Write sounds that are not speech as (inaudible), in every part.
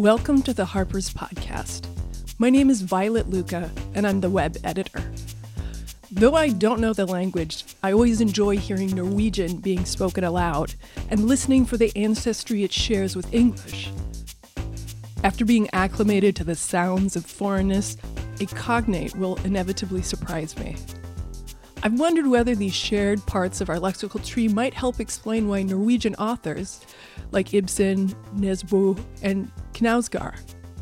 Welcome to the Harper's Podcast. My name is Violet Lucca, and I'm the web editor. Though I don't know the language, I always enjoy hearing Norwegian being spoken aloud and listening for the ancestry it shares with English. After being acclimated to the sounds of foreignness, a cognate will inevitably surprise me. I've wondered whether these shared parts of our lexical tree might help explain why Norwegian authors, like Ibsen, Nesbø, and Knausgård,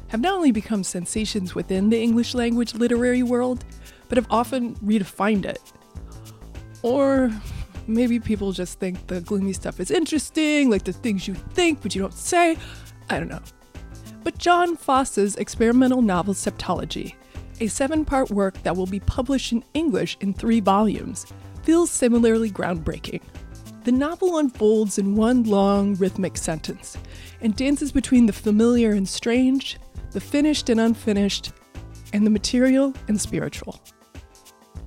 have not only become sensations within the English language literary world, but have often redefined it. Or maybe people just think the gloomy stuff is interesting, like the things you think but you don't say. I don't know. But Jon Fosse's experimental novel Septology a seven part work that will be published in English in three volumes, feels similarly groundbreaking. The novel unfolds in one long, rhythmic sentence and dances between the familiar and strange, the finished and unfinished, and the material and spiritual.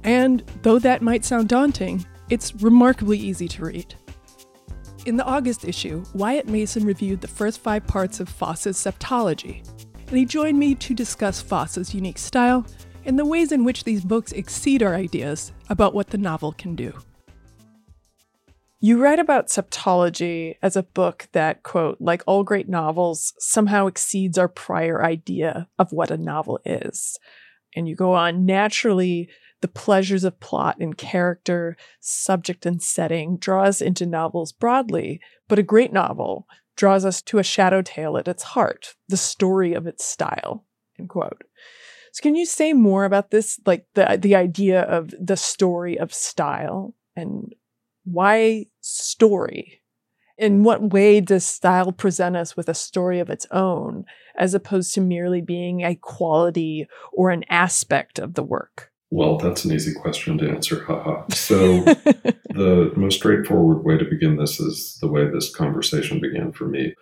And though that might sound daunting, it's remarkably easy to read. In the August issue, Wyatt Mason reviewed the first five parts of Fosse's Septology, and he joined me to discuss Fosse's unique style and the ways in which these books exceed our ideas about what the novel can do. You write about septology as a book that, quote, like all great novels, somehow exceeds our prior idea of what a novel is. And you go on, naturally, the pleasures of plot and character, subject and setting draw us into novels broadly, but a great novel draws us to a shadow tale at its heart, the story of its style. End quote. So can you say more about this, like the the idea of the story of style and why story? In what way does style present us with a story of its own, as opposed to merely being a quality or an aspect of the work? Well, that's an easy question to answer. Haha. So, (laughs) the most straightforward way to begin this is the way this conversation began for me.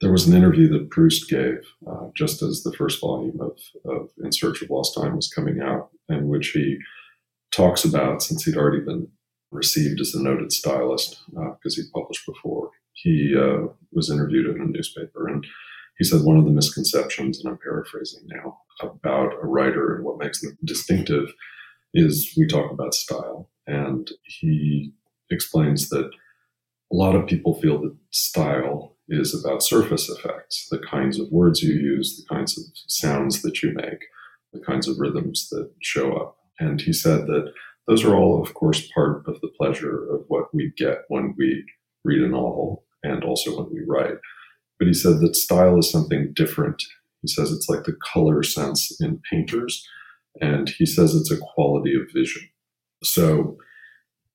There was an interview that Proust gave uh, just as the first volume of, of In Search of Lost Time was coming out, in which he talks about, since he'd already been received as a noted stylist because uh, he'd published before, he uh, was interviewed in a newspaper. And he said one of the misconceptions, and I'm paraphrasing now, about a writer and what makes them distinctive is we talk about style. And he explains that a lot of people feel that style is about surface effects, the kinds of words you use, the kinds of sounds that you make, the kinds of rhythms that show up. And he said that those are all, of course, part of the pleasure of what we get when we read a novel and also when we write. But he said that style is something different. He says it's like the color sense in painters and he says it's a quality of vision. So,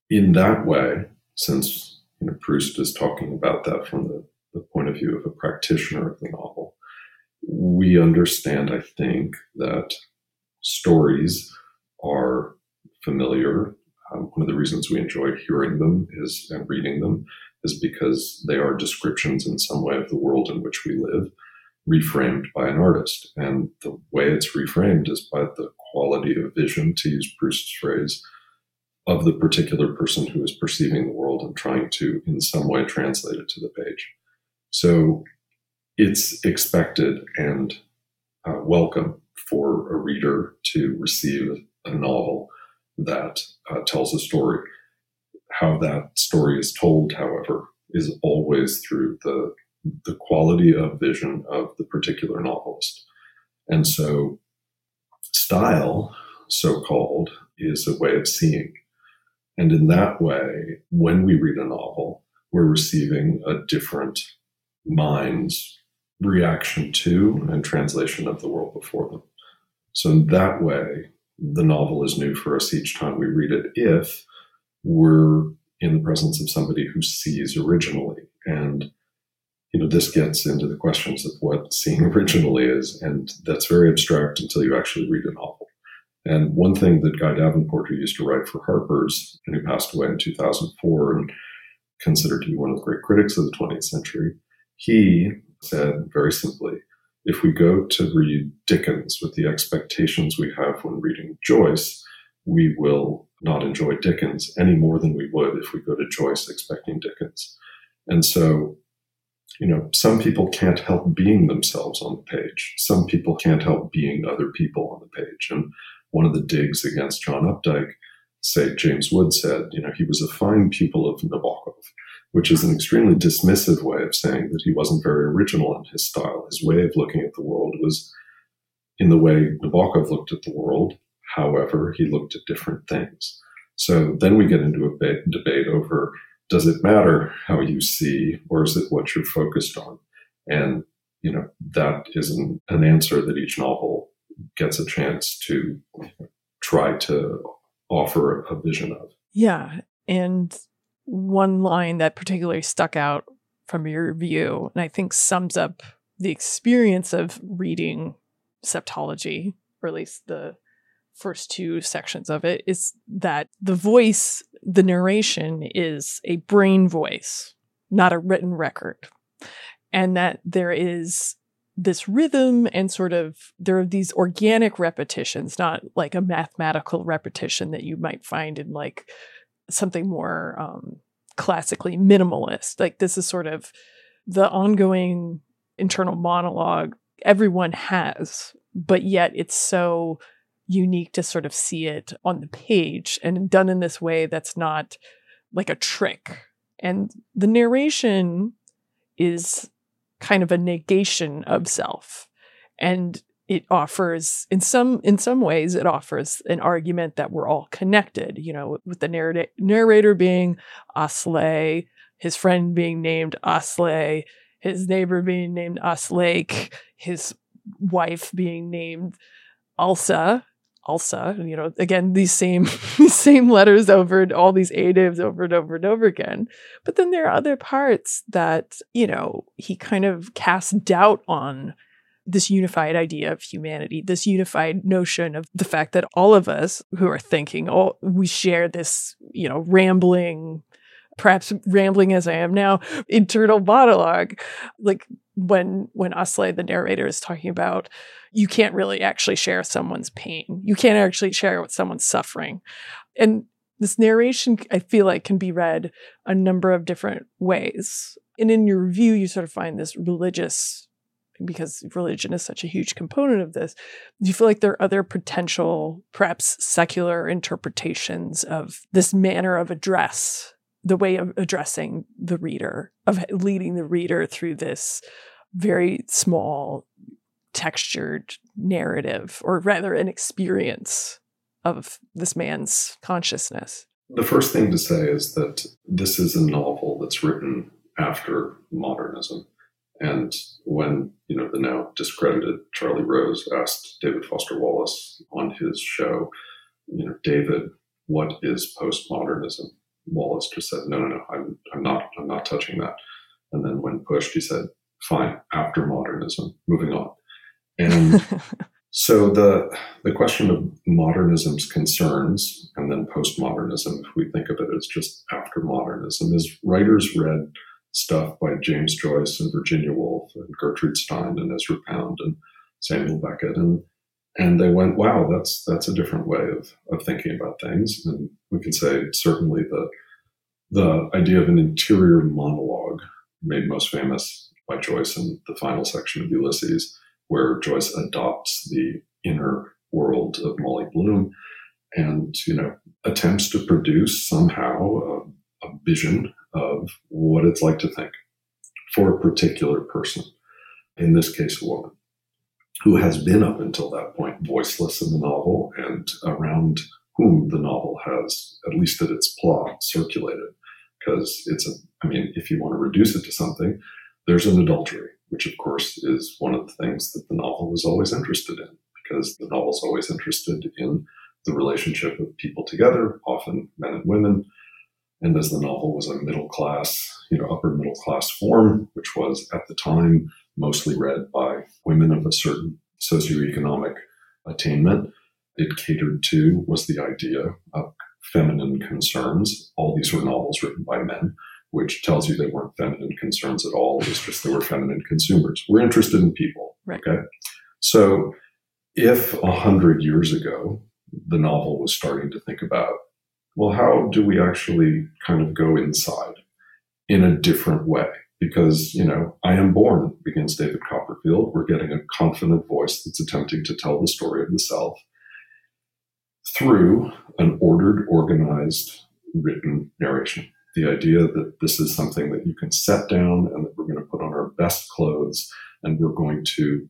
in that way, since you know, Proust is talking about that from the, the point of view of a practitioner of the novel, we understand, I think, that stories are familiar. Um, one of the reasons we enjoy hearing them is and reading them is because they are descriptions in some way of the world in which we live reframed by an artist. And the way it's reframed is by the quality of vision, to use Proust's phrase, of the particular person who is perceiving the world and trying to, in some way, translate it to the page. So it's expected and uh, welcome for a reader to receive a novel that uh, tells a story. How that story is told, however, is always through the the quality of vision of the particular novelist. And so, style, so called, is a way of seeing. And in that way, when we read a novel, we're receiving a different mind's reaction to and translation of the world before them. So, in that way, the novel is new for us each time we read it if we're in the presence of somebody who sees originally and you know, this gets into the questions of what seeing (laughs) originally is, and that's very abstract until you actually read a novel. And one thing that Guy Davenport, who used to write for Harper's and who passed away in 2004 and considered to be one of the great critics of the 20th century, he said very simply, if we go to read Dickens with the expectations we have when reading Joyce, we will not enjoy Dickens any more than we would if we go to Joyce expecting Dickens. And so you know, some people can't help being themselves on the page. Some people can't help being other people on the page. And one of the digs against John Updike, say James Wood said, you know, he was a fine pupil of Nabokov, which is an extremely dismissive way of saying that he wasn't very original in his style. His way of looking at the world was in the way Nabokov looked at the world. However, he looked at different things. So then we get into a debate over does it matter how you see or is it what you're focused on? And, you know, that is an, an answer that each novel gets a chance to try to offer a vision of. Yeah. And one line that particularly stuck out from your review, and I think sums up the experience of reading septology, or at least the first two sections of it, is that the voice, the narration is a brain voice, not a written record. And that there is this rhythm and sort of there are these organic repetitions, not like a mathematical repetition that you might find in like something more um, classically minimalist. Like this is sort of the ongoing internal monologue everyone has, but yet it's so unique to sort of see it on the page and done in this way that's not like a trick. And the narration is kind of a negation of self. And it offers in some in some ways it offers an argument that we're all connected you know with the narrator narrator being Asle his friend being named Asle his neighbor being named Åsleik his wife being named Alsa Alsa you know again these same (laughs) these same letters over and all these adjectives over and over and over again. But then there are other parts that you know he kind of casts doubt on this unified idea of humanity, this unified notion of the fact that all of us who are thinking, oh, we share this, you know, rambling, perhaps rambling as I am now, internal monologue. Like when when Asle, the narrator, is talking about you can't really actually share someone's pain. You can't actually share what someone's suffering. And this narration, I feel like, can be read a number of different ways. And in your review, you sort of find this religious because religion is such a huge component of this, do you feel like there are other potential, perhaps secular interpretations of this manner of address, the way of addressing the reader, of leading the reader through this very small, textured narrative, or rather an experience of this man's consciousness? The first thing to say is that this is a novel that's written after modernism. And when you know the now discredited Charlie Rose asked David Foster Wallace on his show, you know, David, what is postmodernism? Wallace just said, no, no, no, I'm, I'm not, I'm not touching that. And then when pushed, he said, fine, after modernism, moving on. And (laughs) so the the question of modernism's concerns and then postmodernism, if we think of it as just after modernism, is writers read stuff by James Joyce and Virginia Woolf and Gertrude Stein and Ezra Pound and Samuel Beckett and and they went, wow, that's that's a different way of of thinking about things. And we can say certainly the the idea of an interior monologue made most famous by Joyce in the final section of Ulysses, where Joyce adopts the inner world of Molly Bloom and you know attempts to produce somehow a, a vision of what it's like to think for a particular person, in this case, a woman, who has been up until that point voiceless in the novel and around whom the novel has, at least at its plot, circulated. Because it's a, I mean, if you want to reduce it to something, there's an adultery, which of course is one of the things that the novel was always interested in, because the novel's always interested in the relationship of people together, often men and women, and as the novel was a middle class, you know, upper middle class form, which was at the time mostly read by women of a certain socioeconomic attainment, it catered to was the idea of feminine concerns. All these were novels written by men, which tells you they weren't feminine concerns at all. It was just they were feminine consumers. We're interested in people. Right. Okay. So if a hundred years ago the novel was starting to think about well, how do we actually kind of go inside in a different way? because, you know, I am born, begins David Copperfield. We're getting a confident voice that's attempting to tell the story of the self through an ordered, organized, written narration. The idea that this is something that you can set down and that we're going to put on our best clothes and we're going to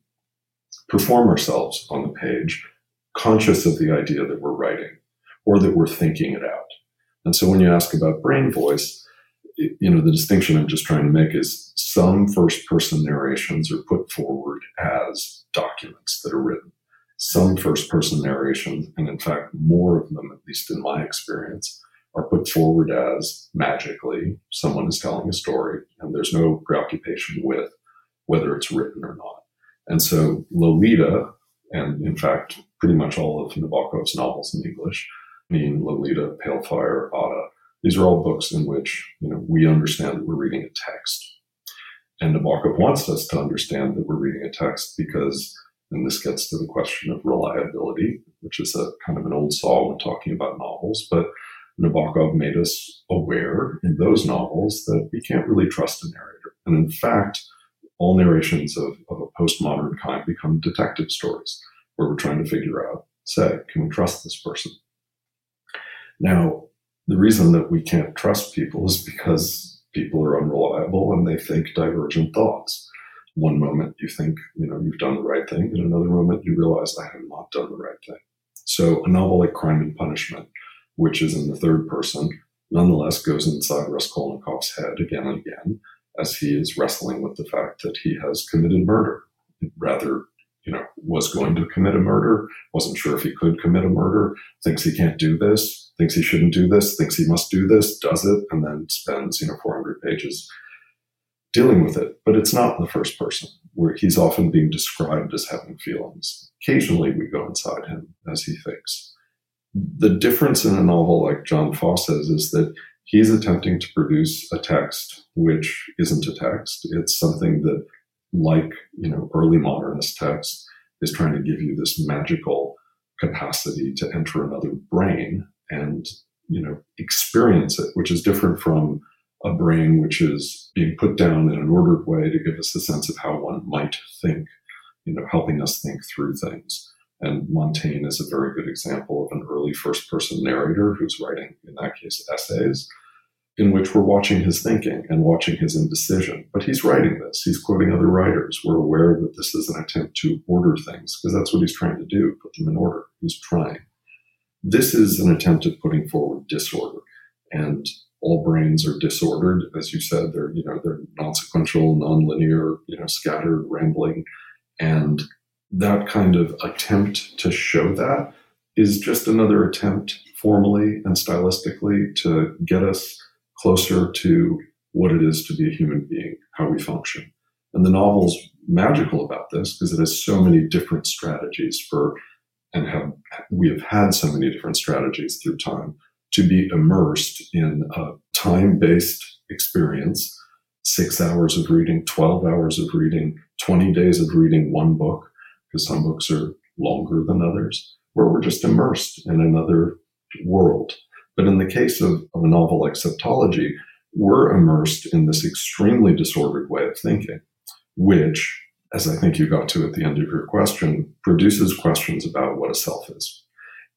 perform ourselves on the page, conscious of the idea that we're writing or that we're thinking it out. And so when you ask about brain voice, you know, the distinction I'm just trying to make is some first person narrations are put forward as documents that are written. Some first person narrations, and in fact, more of them, at least in my experience, are put forward as magically someone is telling a story and there's no preoccupation with whether it's written or not. And so Lolita, and in fact, pretty much all of Nabokov's novels in English, mean Lolita, Pale Fire, Ada, these are all books in which you know we understand that we're reading a text. And Nabokov wants us to understand that we're reading a text because, and this gets to the question of reliability, which is a kind of an old saw when talking about novels, but Nabokov made us aware in those novels that we can't really trust a narrator. And in fact, all narrations of, of a postmodern kind become detective stories where we're trying to figure out, say, can we trust this person? Now, the reason that we can't trust people is because people are unreliable and they think divergent thoughts. One moment you think, you know, you've done the right thing, and another moment you realize I have not done the right thing. So a novel like Crime and Punishment, which is in the third person, nonetheless goes inside Raskolnikov's head again and again as he is wrestling with the fact that he has committed murder. Rather you know, was going to commit a murder, wasn't sure if he could commit a murder, thinks he can't do this, thinks he shouldn't do this, thinks he must do this, does it, and then spends, you know, 400 pages dealing with it. But it's not the first person, where he's often being described as having feelings. Occasionally we go inside him as he thinks. The difference in a novel like Jon Fosse's is that he's attempting to produce a text which isn't a text. It's something that like you know early modernist text is trying to give you this magical capacity to enter another brain and you know experience it which is different from a brain which is being put down in an ordered way to give us a sense of how one might think you know helping us think through things and montaigne is a very good example of an early first person narrator who's writing in that case essays in which we're watching his thinking and watching his indecision. But he's writing this, he's quoting other writers. We're aware that this is an attempt to order things because that's what he's trying to do, put them in order. He's trying. This is an attempt at putting forward disorder. And all brains are disordered, as you said, they're, you know, they're non-sequential, non-linear, you know, scattered, rambling. And that kind of attempt to show that is just another attempt formally and stylistically to get us closer to what it is to be a human being, how we function. And the novel's magical about this because it has so many different strategies for, and have we have had so many different strategies through time to be immersed in a time-based experience. Six hours of reading, 12 hours of reading, 20 days of reading one book, because some books are longer than others, where we're just immersed in another world but in the case of, of a novel like Septology, we're immersed in this extremely disordered way of thinking, which, as I think you got to at the end of your question, produces questions about what a self is.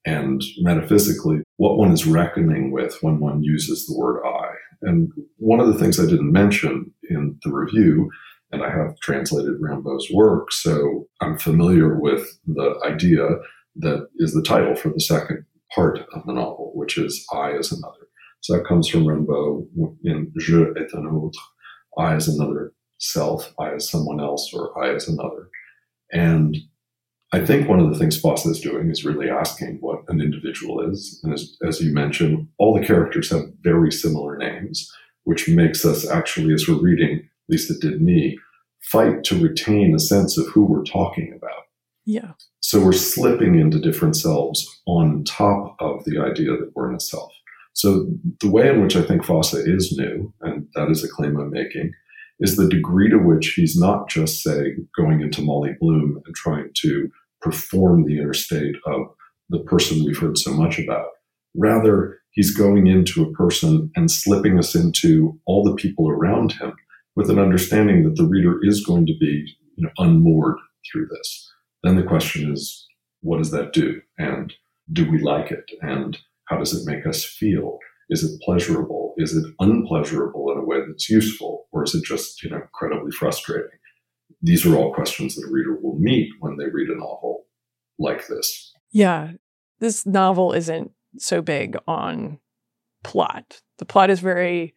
And metaphysically, what one is reckoning with when one uses the word I. And one of the things I didn't mention in the review, and I have translated Rimbaud's work, so I'm familiar with the idea that is the title for the second part of the novel, which is I as another. So that comes from Rimbaud in Je est un autre. I as another self, I as someone else, or I as another. And I think one of the things Fosse is doing is really asking what an individual is. And as, as you mentioned, all the characters have very similar names, which makes us actually, as we're reading, at least it did me, fight to retain a sense of who we're talking about. Yeah. So we're slipping into different selves on top of the idea that we're in a self. So the way in which I think Fosse is new, and that is a claim I'm making, is the degree to which he's not just, say, going into Molly Bloom and trying to perform the inner state of the person we've heard so much about. Rather, he's going into a person and slipping us into all the people around him with an understanding that the reader is going to be you know, unmoored through this. Then the question is, what does that do? And do we like it? And how does it make us feel? Is it pleasurable? Is it unpleasurable in a way that's useful? Or is it just, you know, incredibly frustrating? These are all questions that a reader will meet when they read a novel like this. Yeah. This novel isn't so big on plot. The plot is very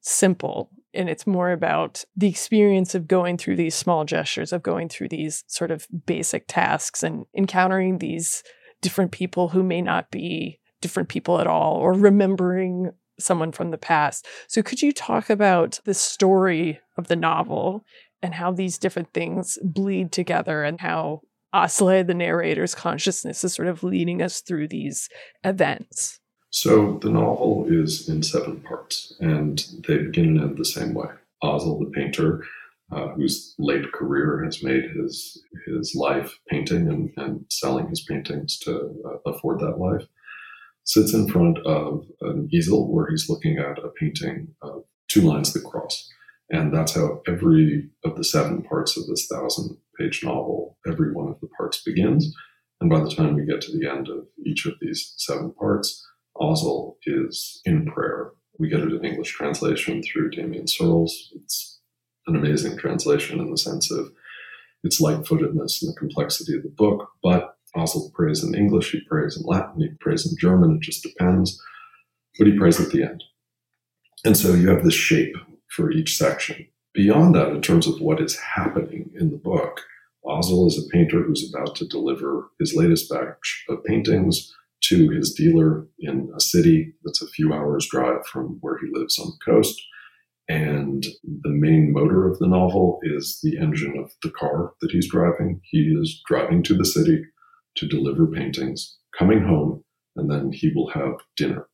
simple and it's more about the experience of going through these small gestures of going through these sort of basic tasks and encountering these different people who may not be different people at all or remembering someone from the past. So could you talk about the story of the novel and how these different things bleed together and how Asle, the narrator's consciousness, is sort of leading us through these events? So the novel is in seven parts, and they begin and end the same way. Asle, the painter, uh, whose late career has made his his life painting and, and selling his paintings to uh, afford that life, sits in front of an easel where he's looking at a painting of two lines that cross. And that's how every of the seven parts of this thousand page novel, every one of the parts begins. And by the time we get to the end of each of these seven parts, Asle is in prayer. We get it in English translation through Damion Searls. It's an amazing translation in the sense of its light-footedness and the complexity of the book. But Asle prays in English, he prays in Latin, he prays in German. It just depends. But he prays at the end. And so you have this shape for each section. Beyond that, in terms of what is happening in the book, Asle is a painter who's about to deliver his latest batch of paintings to his dealer in a city that's a few hours drive from where he lives on the coast. And the main motor of the novel is the engine of the car that he's driving. He is driving to the city to deliver paintings, coming home, and then he will have dinner.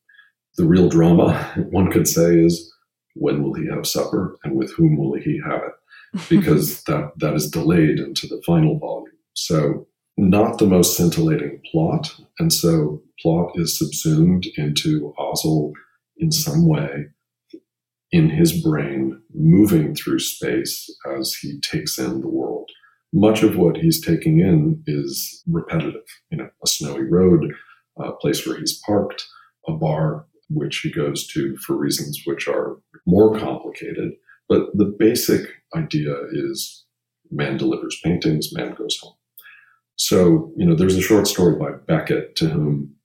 The real drama, (laughs) one could say, is when will he have supper and with whom will he have it? Because (laughs) that, that is delayed into the final volume. So not the most scintillating plot. And so plot is subsumed into Asle in some way in his brain, moving through space as he takes in the world. Much of what he's taking in is repetitive. You know, a snowy road, a place where he's parked, a bar which he goes to for reasons which are more complicated. But the basic idea is man delivers paintings, man goes home. So, you know, there's a short story by Beckett to whom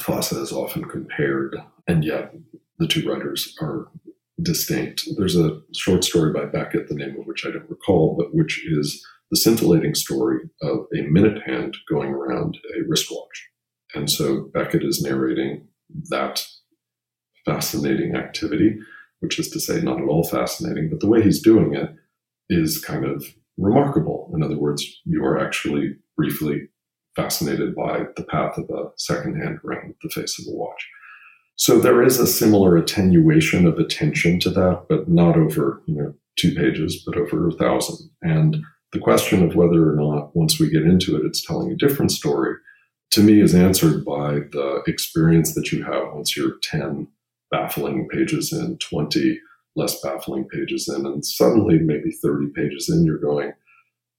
Fosse is often compared, and yet the two writers are distinct. There's a short story by Beckett, the name of which I don't recall, but which is the scintillating story of a minute hand going around a wristwatch. And so Beckett is narrating that fascinating activity, which is to say, not at all fascinating, but the way he's doing it is kind of remarkable. In other words, you are actually briefly fascinated by the path of a hand around the face of a watch. So there is a similar attenuation of attention to that, but not over you know two pages, but over a thousand. And the question of whether or not once we get into it, it's telling a different story, to me is answered by the experience that you have once you're 10 baffling pages in, 20 less baffling pages in, and suddenly maybe 30 pages in, you're going,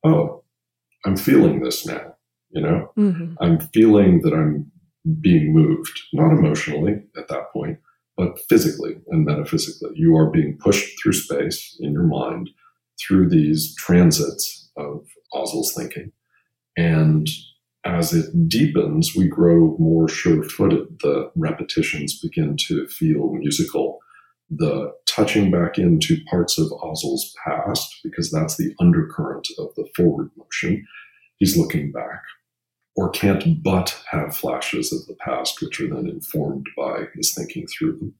oh, I'm feeling this now. You know, mm-hmm. I'm feeling that I'm being moved, not emotionally at that point, but physically and metaphysically. You are being pushed through space in your mind through these transits of Asle's thinking. And as it deepens, we grow more sure footed. The repetitions begin to feel musical. The touching back into parts of Asle's past, because that's the undercurrent of the forward motion, he's looking back or can't but have flashes of the past, which are then informed by his thinking through them.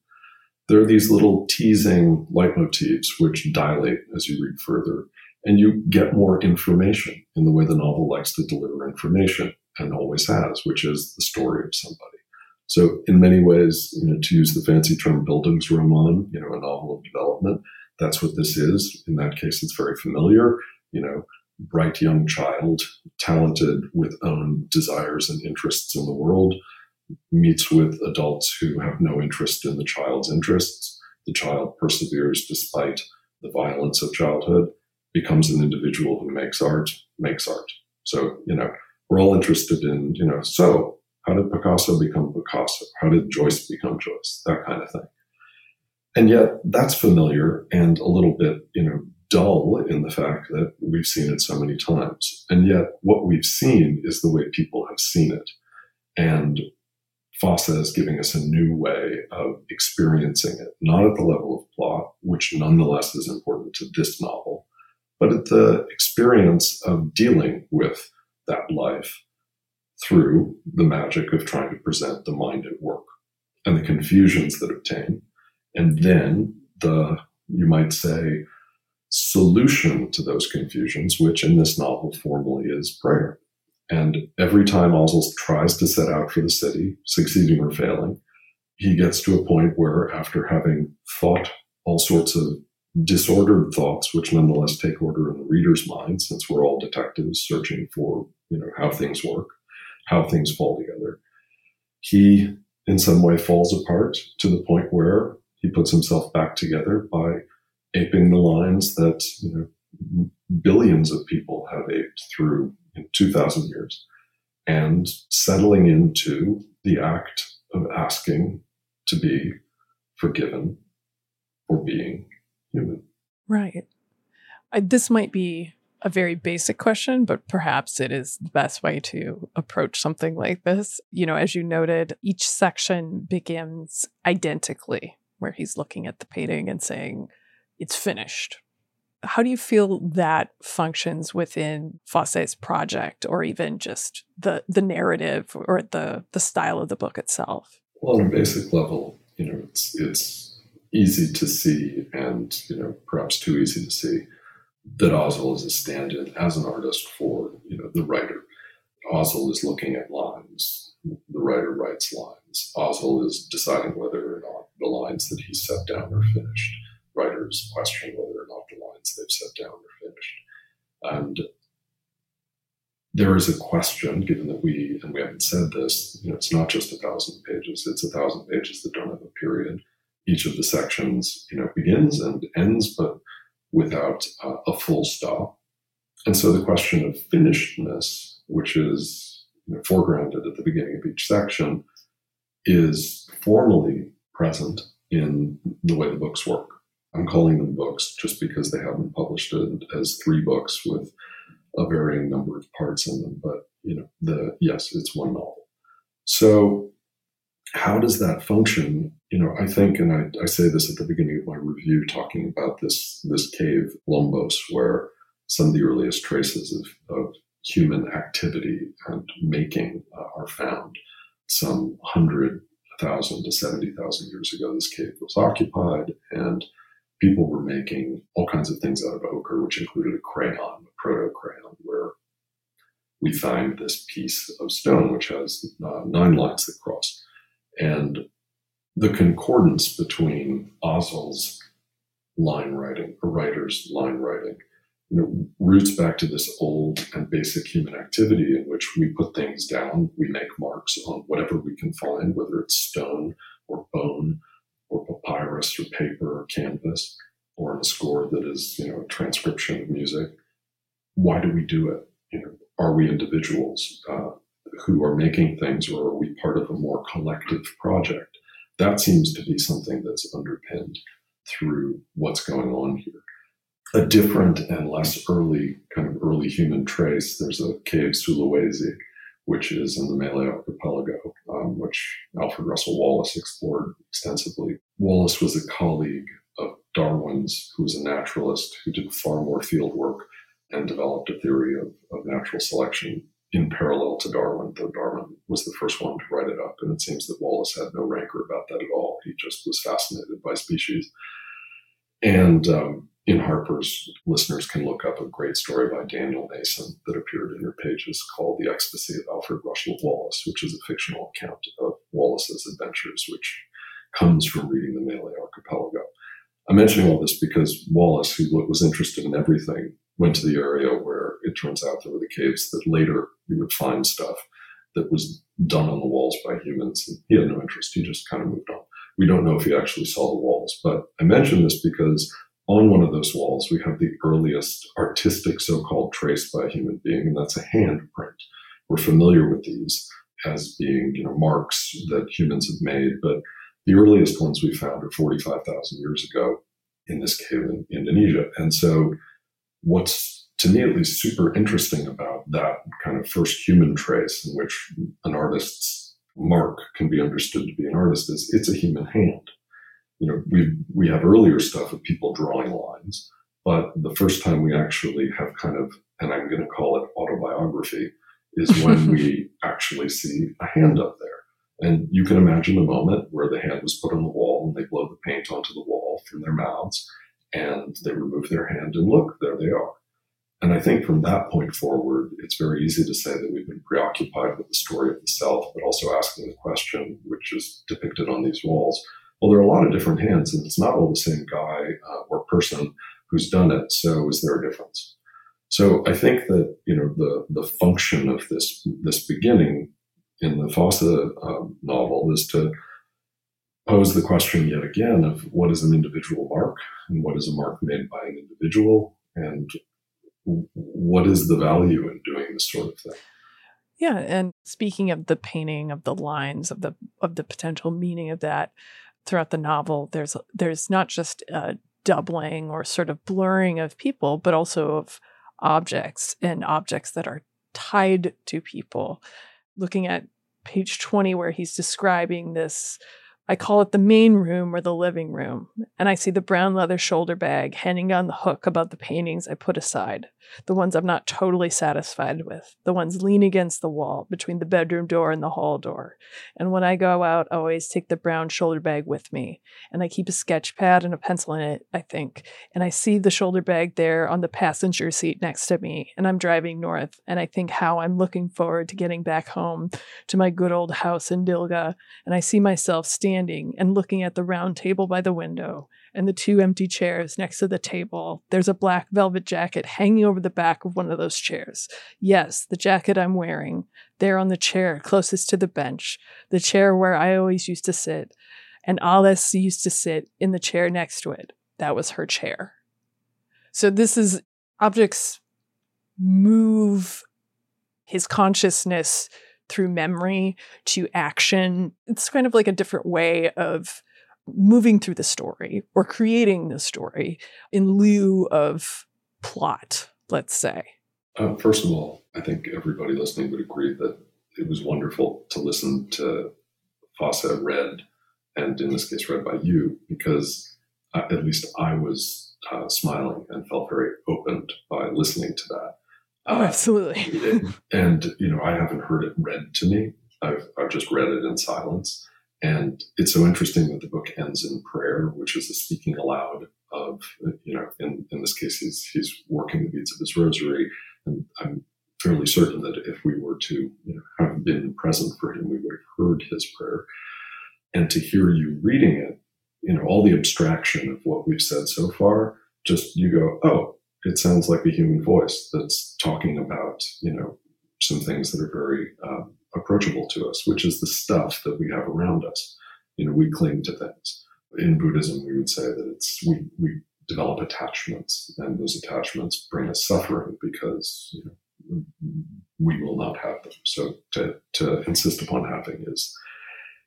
There are these little teasing leitmotifs which dilate as you read further, and you get more information in the way the novel likes to deliver information and always has, which is the story of somebody. So, in many ways, you know, to use the fancy term buildings Bildungsroman, you know, a novel of development, that's what this is. In that case, it's very familiar. You know, bright young child, talented with own desires and interests in the world, meets with adults who have no interest in the child's interests. The child perseveres despite the violence of childhood, becomes an individual who makes art, makes art. So, you know, we're all interested in, you know, so how did Picasso become Picasso? How did Joyce become Joyce? That kind of thing. And yet that's familiar and a little bit, you know, dull in the fact that we've seen it so many times. And yet what we've seen is the way people have seen it. And Fosse is giving us a new way of experiencing it, not at the level of plot, which nonetheless is important to this novel, but at the experience of dealing with that life through the magic of trying to present the mind at work and the confusions that obtain. And then the, you might say, solution to those confusions, which in this novel formally is prayer. And every time Asle tries to set out for the city, succeeding or failing, he gets to a point where, after having thought all sorts of disordered thoughts, which nonetheless take order in the reader's mind, since we're all detectives searching for, you know, how things work, how things fall together, he in some way falls apart to the point where he puts himself back together by aping the lines that you know billions of people have aped through in 2000 years and settling into the act of asking to be forgiven for being human right I, this might be a very basic question, but perhaps it is the best way to approach something like this. You know, as you noted, each section begins identically, where he's looking at the painting and saying, it's finished. How do you feel that functions within Fosse's project or even just the the narrative or the the style of the book itself? Well, on a basic level, you know, it's it's easy to see and, you know, perhaps too easy to see that Asle is a stand-in as an artist for, you know, the writer. Asle is looking at lines. The writer writes lines. Asle is deciding whether or not the lines that he set down are finished writers question whether or not the lines they've set down are finished. And there is a question, given that we, and we haven't said this, you know, it's not just a thousand pages, it's a thousand pages that don't have a period. Each of the sections, you know, begins and ends, but without uh, a full stop. And so the question of finishedness, which is you know, foregrounded at the beginning of each section, is formally present in the way the books work. I'm calling them books just because they haven't published it as three books with a varying number of parts in them. But you know, the yes, it's one novel. So how does that function? You know, I think, and I, I say this at the beginning of my review, talking about this this cave Blombos, where some of the earliest traces of, of human activity and making uh, are found. Some hundred thousand to seventy thousand years ago, this cave was occupied, and people were making all kinds of things out of ochre, which included a crayon, a proto crayon, where we find this piece of stone which has uh, nine lines that cross. And the concordance between Asle's line writing, a writer's line writing, you know, roots back to this old and basic human activity in which we put things down, we make marks on whatever we can find, whether it's stone or bone or papyrus or paper or canvas or a score that is, you know, a transcription of music. Why do we do it? You know, are we individuals uh, who are making things or are we part of a more collective project? That seems to be something that's underpinned through what's going on here. A different and less early kind of early human trace. There's a cave Sulawesi which is in the Malay Archipelago, um, which Alfred Russel Wallace explored extensively. Wallace was a colleague of Darwin's, who was a naturalist who did far more field work and developed a theory of, of natural selection in parallel to Darwin, though Darwin was the first one to write it up. And it seems that Wallace had no rancor about that at all. He just was fascinated by species. And um, in Harper's, listeners can look up a great story by Daniel Mason that appeared in your pages called The Ecstasy of Alfred Russel Wallace, which is a fictional account of Wallace's adventures, which comes from reading the Malay Archipelago. I'm mentioning all this because Wallace, who was interested in everything, went to the area where it turns out there were the caves that later you would find stuff that was done on the walls by humans. And he had no interest. He just kind of moved on. We don't know if he actually saw the walls, but I mention this because on one of those walls, we have the earliest artistic so called trace by a human being, and that's a handprint. We're familiar with these as being you know, marks that humans have made, but the earliest ones we found are 45,000 years ago in this cave in Indonesia. And so, what's to me at least super interesting about that kind of first human trace in which an artist's mark can be understood to be an artist is it's a human hand. You know, we we have earlier stuff of people drawing lines, but the first time we actually have kind of, and I'm going to call it autobiography, is when (laughs) we actually see a hand up there. And you can imagine the moment where the hand was put on the wall and they blow the paint onto the wall from their mouths and they remove their hand and look, there they are. And I think from that point forward, it's very easy to say that we've been preoccupied with the story of the self, but also asking the question, which is depicted on these walls. Well, there are a lot of different hands, and it's not all the same guy uh, or person who's done it. So, is there a difference? So, I think that you know the the function of this this beginning in the Fosse um, novel is to pose the question yet again of what is an individual mark and what is a mark made by an individual and what is the value in doing this sort of thing? Yeah, and speaking of the painting of the lines of the of the potential meaning of that throughout the novel, there's there's not just a doubling or sort of blurring of people, but also of objects and objects that are tied to people. Looking at page 20 where he's describing this I call it the main room or the living room, and I see the brown leather shoulder bag hanging on the hook above the paintings I put aside, the ones I'm not totally satisfied with, the ones lean against the wall between the bedroom door and the hall door. And when I go out, I always take the brown shoulder bag with me, and I keep a sketch pad and a pencil in it, I think. And I see the shoulder bag there on the passenger seat next to me, and I'm driving north, and I think how I'm looking forward to getting back home to my good old house in Dylgja, and I see myself standing standing and looking at the round table by the window and the two empty chairs next to the table. There's a black velvet jacket hanging over the back of one of those chairs. Yes, the jacket I'm wearing, there on the chair closest to the bench, the chair where I always used to sit. And Alice used to sit in the chair next to it. That was her chair. So this is objects move his consciousness through memory to action. It's kind of like a different way of moving through the story or creating the story in lieu of plot, let's say. Uh, first of all, I think everybody listening would agree that it was wonderful to listen to Fosse read, and in this case, read by you, because uh, at least I was uh, smiling and felt very opened by listening to that. Oh, um, absolutely. and, you know, I haven't heard it read to me. I've, I've just read it in silence. And it's so interesting that the book ends in prayer, which is the speaking aloud of, you know, in, in this case, he's, he's working the beads of his rosary. And I'm fairly certain that if we were to you know, have been present for him, we would have heard his prayer. And to hear you reading it, you know, all the abstraction of what we've said so far, just you go, oh, it sounds like a human voice that's talking about, you know, some things that are very um, approachable to us, which is the stuff that we have around us. You know, we cling to things. In Buddhism, we would say that it's we we develop attachments, and those attachments bring us suffering because you know we will not have them. So to to insist upon having is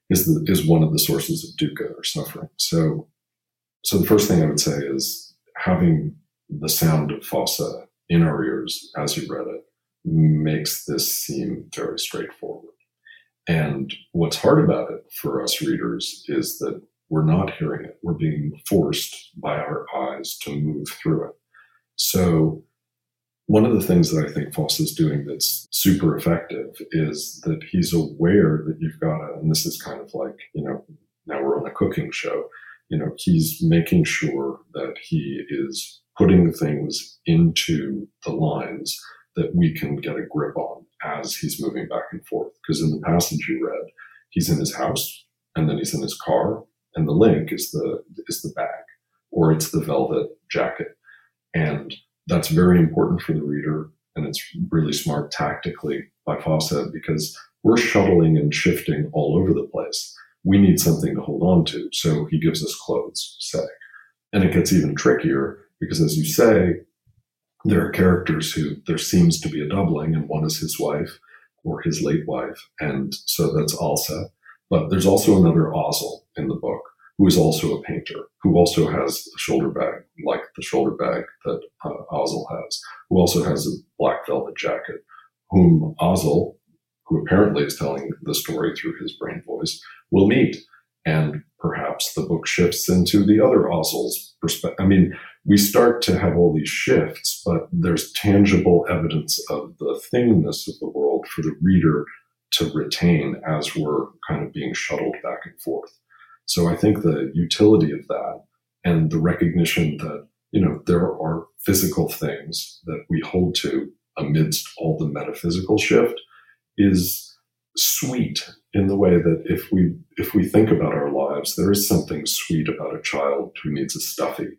is the, is one of the sources of dukkha or suffering. So so the first thing I would say is having the sound of Fosse in our ears as you read it makes this seem very straightforward. And what's hard about it for us readers is that we're not hearing it. We're being forced by our eyes to move through it. So, one of the things that I think Fosse is doing that's super effective is that he's aware that you've got to, and this is kind of like, you know, now we're on a cooking show, you know, he's making sure that he is putting things into the lines that we can get a grip on as he's moving back and forth. Because in the passage you read, he's in his house and then he's in his car, and the link is the is the bag or it's the velvet jacket. And that's very important for the reader, and it's really smart tactically by Fosse because we're shuttling and shifting all over the place. We need something to hold on to. So he gives us clothes, say. And it gets even trickier because, as you say, there are characters who there seems to be a doubling, and one is his wife or his late wife. And so that's Alsa. But there's also another Asle in the book who is also a painter, who also has a shoulder bag like the shoulder bag that uh, Asle has, who also has a black velvet jacket, whom Asle, who apparently is telling the story through his brain voice, will meet. And perhaps the book shifts into the other Asle's perspective. I mean, we start to have all these shifts, but there's tangible evidence of the thingness of the world for the reader to retain as we're kind of being shuttled back and forth. So I think the utility of that and the recognition that, you know, there are physical things that we hold to amidst all the metaphysical shift is sweet in the way that if we if we think about our lives, there is something sweet about a child who needs a stuffy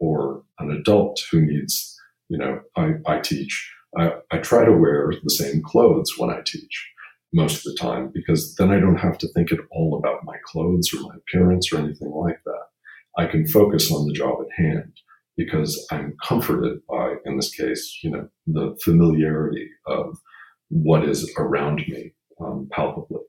or an adult who needs, you know, I, I teach. I, I try to wear the same clothes when I teach most of the time because then I don't have to think at all about my clothes or my appearance or anything like that. I can focus on the job at hand because I'm comforted by, in this case, you know, the familiarity of what is around me um, palpably.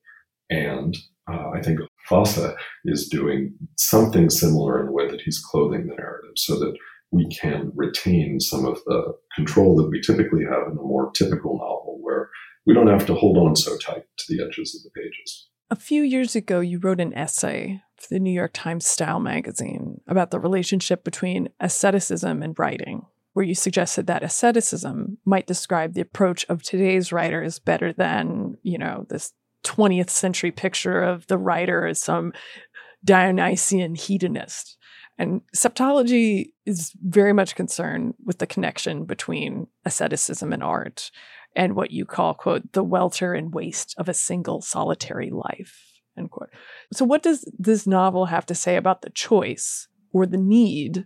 And uh, I think Fosse is doing something similar in the way that he's clothing the narrative so that we can retain some of the control that we typically have in a more typical novel where we don't have to hold on so tight to the edges of the pages. A few years ago, you wrote an essay for the New York Times Style magazine about the relationship between asceticism and writing, where you suggested that asceticism might describe the approach of today's writers better than, you know, this 20th century picture of the writer as some Dionysian hedonist. And septology is very much concerned with the connection between asceticism and art, and what you call, quote, the welter and waste of a single solitary life, end quote. So, what does this novel have to say about the choice or the need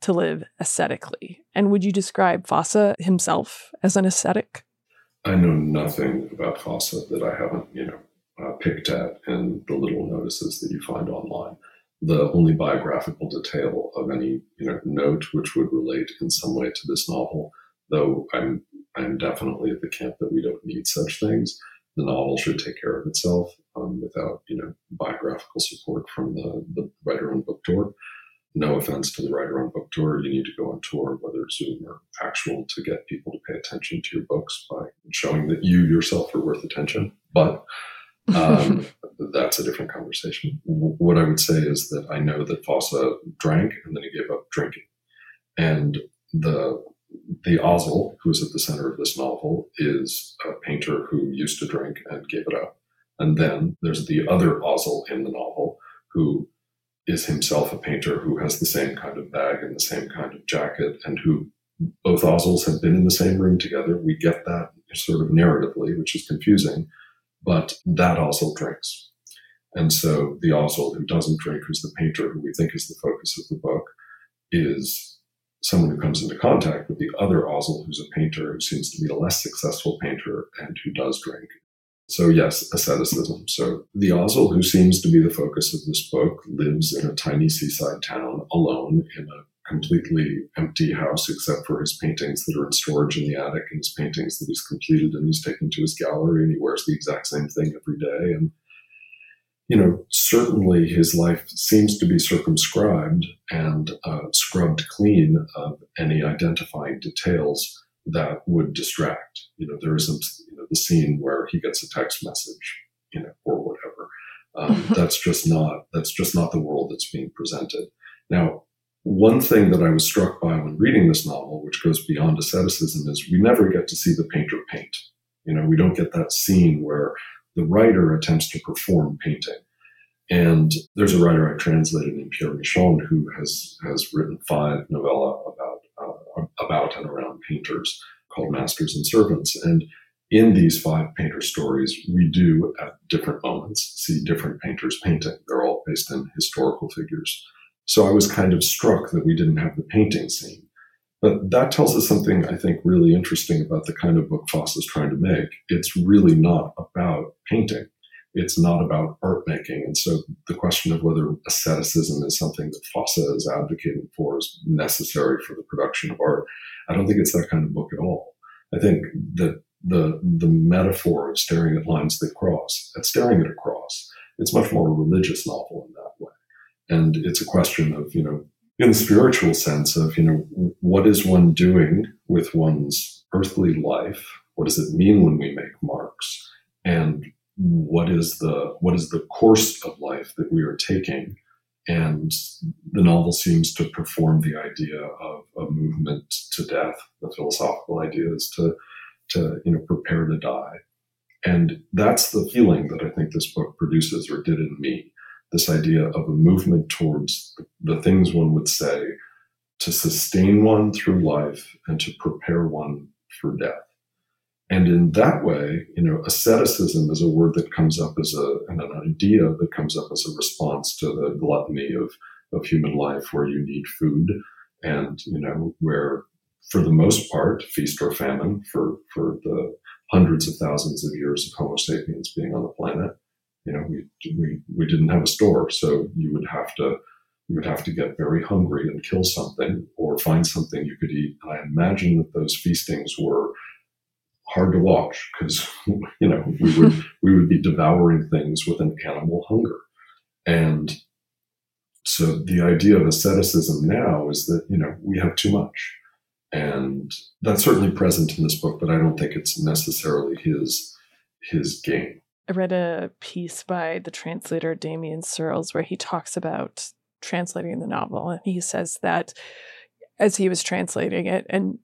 to live ascetically? And would you describe Fosse himself as an ascetic? I know nothing about Fosse that I haven't, you know, uh, picked at in the little notices that you find online. The only biographical detail of any, you know, note which would relate in some way to this novel, though I'm I'm definitely at the camp that we don't need such things. The novel should take care of itself um, without, you know, biographical support from the, the writer on book tour. No offense to the writer on book tour, you need to go on tour, whether Zoom or actual, to get people to pay attention to your books by showing that you yourself are worth attention. But (laughs) um, that's a different conversation. What I would say is that I know that Fosse drank and then he gave up drinking. And the the Asle, who's at the center of this novel, is a painter who used to drink and gave it up. And then there's the other Asle in the novel, who is himself a painter who has the same kind of bag and the same kind of jacket, and who both Asles have been in the same room together. We get that sort of narratively, which is confusing, but that Asle drinks. And so the Asle who doesn't drink, who's the painter who we think is the focus of the book, is someone who comes into contact with the other Asle, who's a painter who seems to be a less successful painter and who does drink. So, yes, asceticism. So, the Asle, who seems to be the focus of this book, lives in a tiny seaside town alone in a completely empty house except for his paintings that are in storage in the attic and his paintings that he's completed and he's taken to his gallery and he wears the exact same thing every day. And you know, certainly his life seems to be circumscribed and uh, scrubbed clean of any identifying details that would distract. You know, there isn't the scene where he gets a text message, you know, or whatever. Um, that's just not that's just not the world that's being presented. Now, one thing that I was struck by when reading this novel, which goes beyond asceticism, is we never get to see the painter paint. You know, we don't get that scene where the writer attempts to perform painting. And there's a writer I translated named Pierre Michon who has has written five novella about uh, about and around painters called Masters and Servants. And in these five painter stories, we do at different moments see different painters painting. They're all based in historical figures. So I was kind of struck that we didn't have the painting scene. But that tells us something I think really interesting about the kind of book Fosse is trying to make. It's really not about painting. It's not about art making. And so the question of whether asceticism is something that Fosse is advocating for is necessary for the production of art, I don't think it's that kind of book at all. I think that the the metaphor of staring at lines that cross, at staring at a cross, it's much more a religious novel in that way. And it's a question of, you know, in the spiritual sense of, you know, what is one doing with one's earthly life? What does it mean when we make marks? And what is the what is the course of life that we are taking? And the novel seems to perform the idea of a movement to death. The philosophical idea is to to you know prepare to die. And that's the feeling that I think this book produces or did in me. This idea of a movement towards the things one would say to sustain one through life and to prepare one for death. And in that way, you know, asceticism is a word that comes up as a, and an idea that comes up as a response to the gluttony of, of human life where you need food and, you know, where for the most part, feast or famine for, for the hundreds of thousands of years of Homo sapiens being on the planet. You know, we, we, we didn't have a store, so you would have to you would have to get very hungry and kill something or find something you could eat. And I imagine that those feastings were hard to watch because (laughs) you know we would (laughs) we would be devouring things with an animal hunger, and so the idea of asceticism now is that you know we have too much and that's certainly present in this book but i don't think it's necessarily his his game. I read a piece by the translator Damion Searls where he talks about translating the novel and he says that as he was translating it and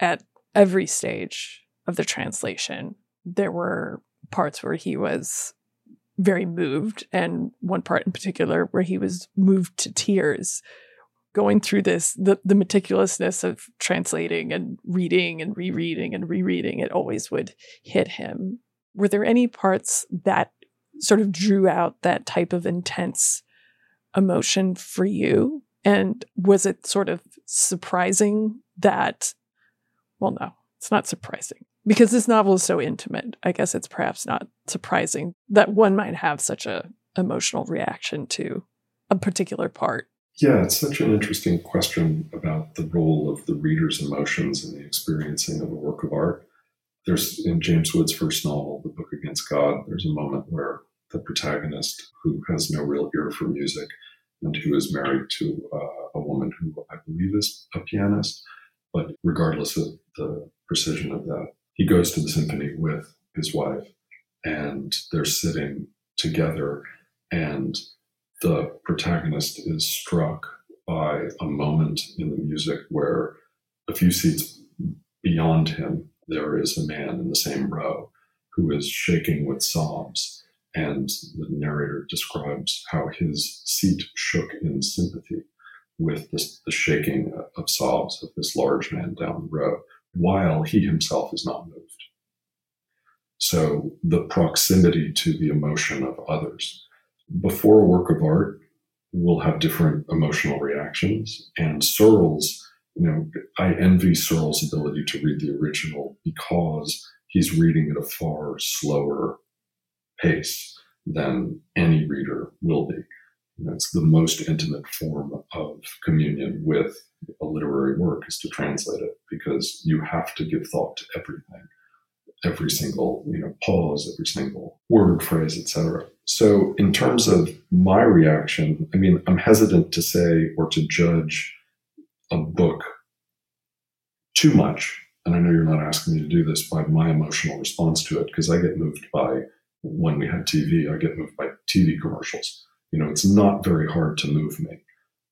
at every stage of the translation there were parts where he was very moved and one part in particular where he was moved to tears going through this the, the meticulousness of translating and reading and rereading and rereading it always would hit him. Were there any parts that sort of drew out that type of intense emotion for you? And was it sort of surprising that well no it's not surprising. Because this novel is so intimate i guess it's perhaps not surprising that one might have such a emotional reaction to a particular part yeah, it's such an interesting question about the role of the reader's emotions in the experiencing of a work of art. There's in James Wood's first novel, The Book Against God, there's a moment where the protagonist, who has no real ear for music and who is married to uh, a woman who I believe is a pianist, but regardless of the precision of that, he goes to the symphony with his wife and they're sitting together and the protagonist is struck by a moment in the music where a few seats beyond him, there is a man in the same row who is shaking with sobs. And the narrator describes how his seat shook in sympathy with this, the shaking of sobs of this large man down the row, while he himself is not moved. So the proximity to the emotion of others before a work of art will have different emotional reactions. And Searls, you know, I envy Searls' ability to read the original because he's reading at a far slower pace than any reader will be. That's the most intimate form of communion with a literary work is to translate it because you have to give thought to everything every single you know pause every single word phrase etc so in terms of my reaction i mean i'm hesitant to say or to judge a book too much and i know you're not asking me to do this by my emotional response to it because i get moved by when we had tv i get moved by tv commercials. You know it's not very hard to move me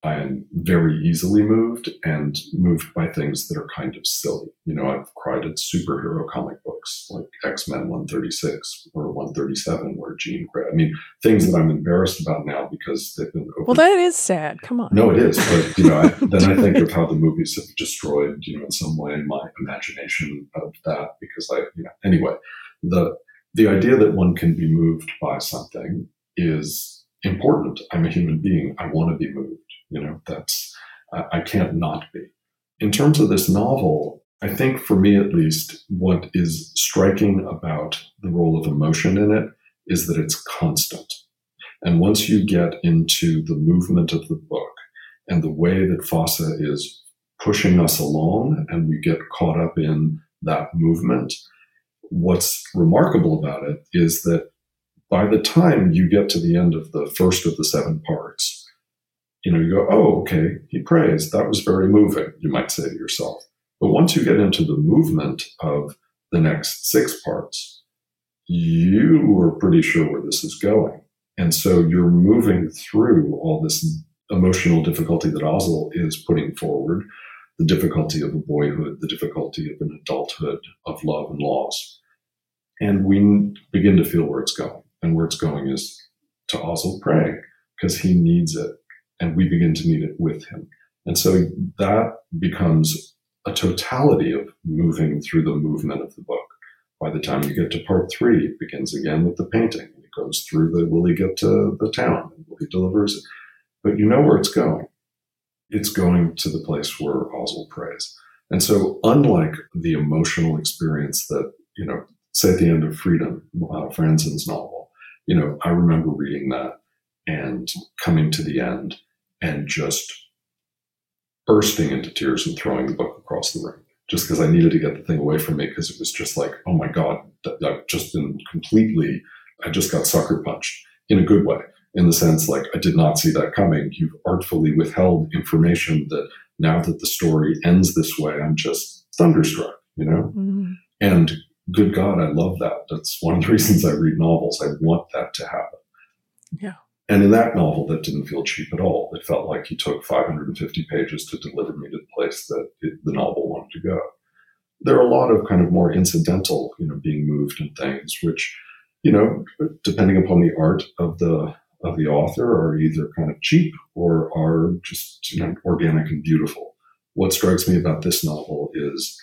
I am very easily moved and moved by things that are kind of silly. You know, I've cried at superhero comic books like X Men 136 or 137, where Jean Grey. I mean, things that I'm embarrassed about now because they've been. Opened. Well, that is sad. Come on. No, it is. But you know, I, then I think of how the movies have destroyed, you know, in some way my imagination of that because I, you know, anyway, the the idea that one can be moved by something is important. I'm a human being. I want to be moved. You know, that's, I can't not be. In terms of this novel, I think for me at least, what is striking about the role of emotion in it is that it's constant. And once you get into the movement of the book and the way that Fosse is pushing us along and we get caught up in that movement, what's remarkable about it is that by the time you get to the end of the first of the seven parts, you know, you go, oh, okay, he prays. That was very moving, you might say to yourself. But once you get into the movement of the next six parts, you are pretty sure where this is going. And so you're moving through all this emotional difficulty that Asle is putting forward, the difficulty of a boyhood, the difficulty of an adulthood, of love and loss. And we begin to feel where it's going. And where it's going is to Asle praying because he needs it. And we begin to meet it with him. And so that becomes a totality of moving through the movement of the book. By the time you get to part three, it begins again with the painting. It goes through the will he get to the town? Will he delivers it? But you know where it's going. It's going to the place where Asle prays. And so, unlike the emotional experience that, you know, say at the end of Freedom, uh, Franzen's novel, you know, I remember reading that and coming to the end and just bursting into tears and throwing the book across the room just because I needed to get the thing away from me because it was just like, oh my God, I've just been completely, I just got sucker punched in a good way, in the sense like I did not see that coming. You've artfully withheld information that now that the story ends this way, I'm just thunderstruck, you know? Mm-hmm. And good God, I love that. That's one of the (laughs) reasons I read novels. I want that to happen. Yeah. And in that novel, that didn't feel cheap at all. It felt like he took 550 pages to deliver me to the place that it, the novel wanted to go. There are a lot of kind of more incidental, you know, being moved and things, which, you know, depending upon the art of the of the author, are either kind of cheap or are just you know organic and beautiful. What strikes me about this novel is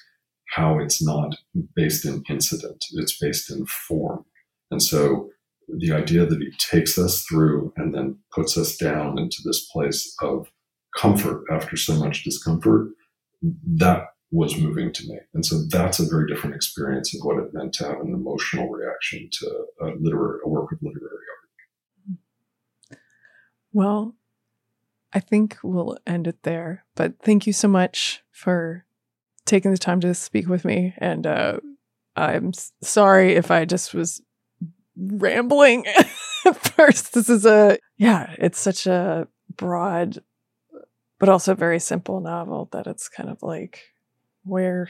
how it's not based in incident; it's based in form, and so the idea that he takes us through and then puts us down into this place of comfort after so much discomfort, that was moving to me. And so that's a very different experience of what it meant to have an emotional reaction to a literary, a work of literary art. Well, I think we'll end it there. But thank you so much for taking the time to speak with me. And uh, I'm sorry if I just was rambling (laughs) first. This is a, yeah, it's such a broad, but also very simple novel that it's kind of like, where?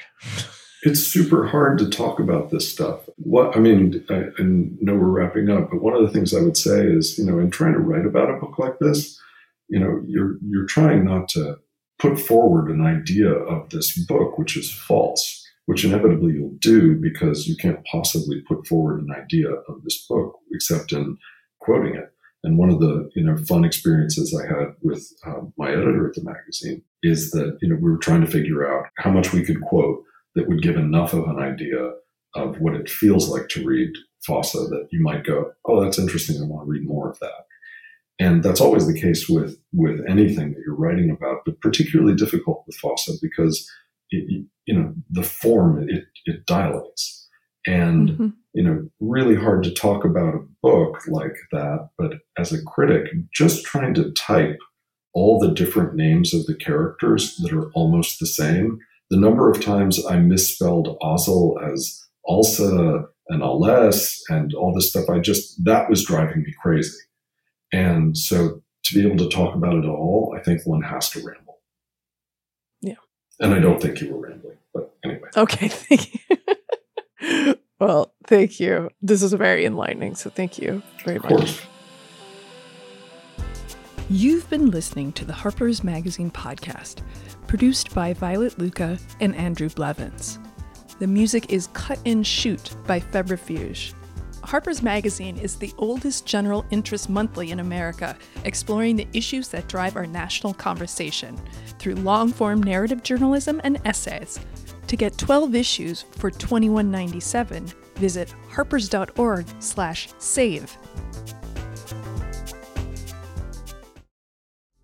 it's super hard to talk about this stuff. What I mean, I, I, know we're wrapping up, but one of the things I would say is, you know, in trying to write about a book like this, you know, you're you're trying not to put forward an idea of this book which is false which inevitably you'll do because you can't possibly put forward an idea of this book except in quoting it. And one of the you know fun experiences I had with uh, my editor at the magazine is that you know we were trying to figure out how much we could quote that would give enough of an idea of what it feels like to read Fosse that you might go, oh, that's interesting. I want to read more of that. And that's always the case with with anything that you're writing about, but particularly difficult with Fosse because it, you know, the form, it, it dilates. And, mm-hmm. you know, really hard to talk about a book like that. But as a critic, just trying to type all the different names of the characters that are almost the same, the number of times I misspelled Asle as Alsa and Ales and all this stuff, I just, that was driving me crazy. And so to be able to talk about it all, I think one has to ramble. And I don't think you were rambling, but anyway. Okay, (laughs) thank you. well, thank you. This is very enlightening, so thank you very of much. You've been listening to the Harper's Magazine podcast, produced by Violet Lucca and Andrew Blevins. The music is Cut and Shoot by Febrifuge. Harper's Magazine is the oldest general interest monthly in America, exploring the issues that drive our national conversation through long form narrative journalism and essays. To get 12 issues for $21.97, visit harpers.org/save.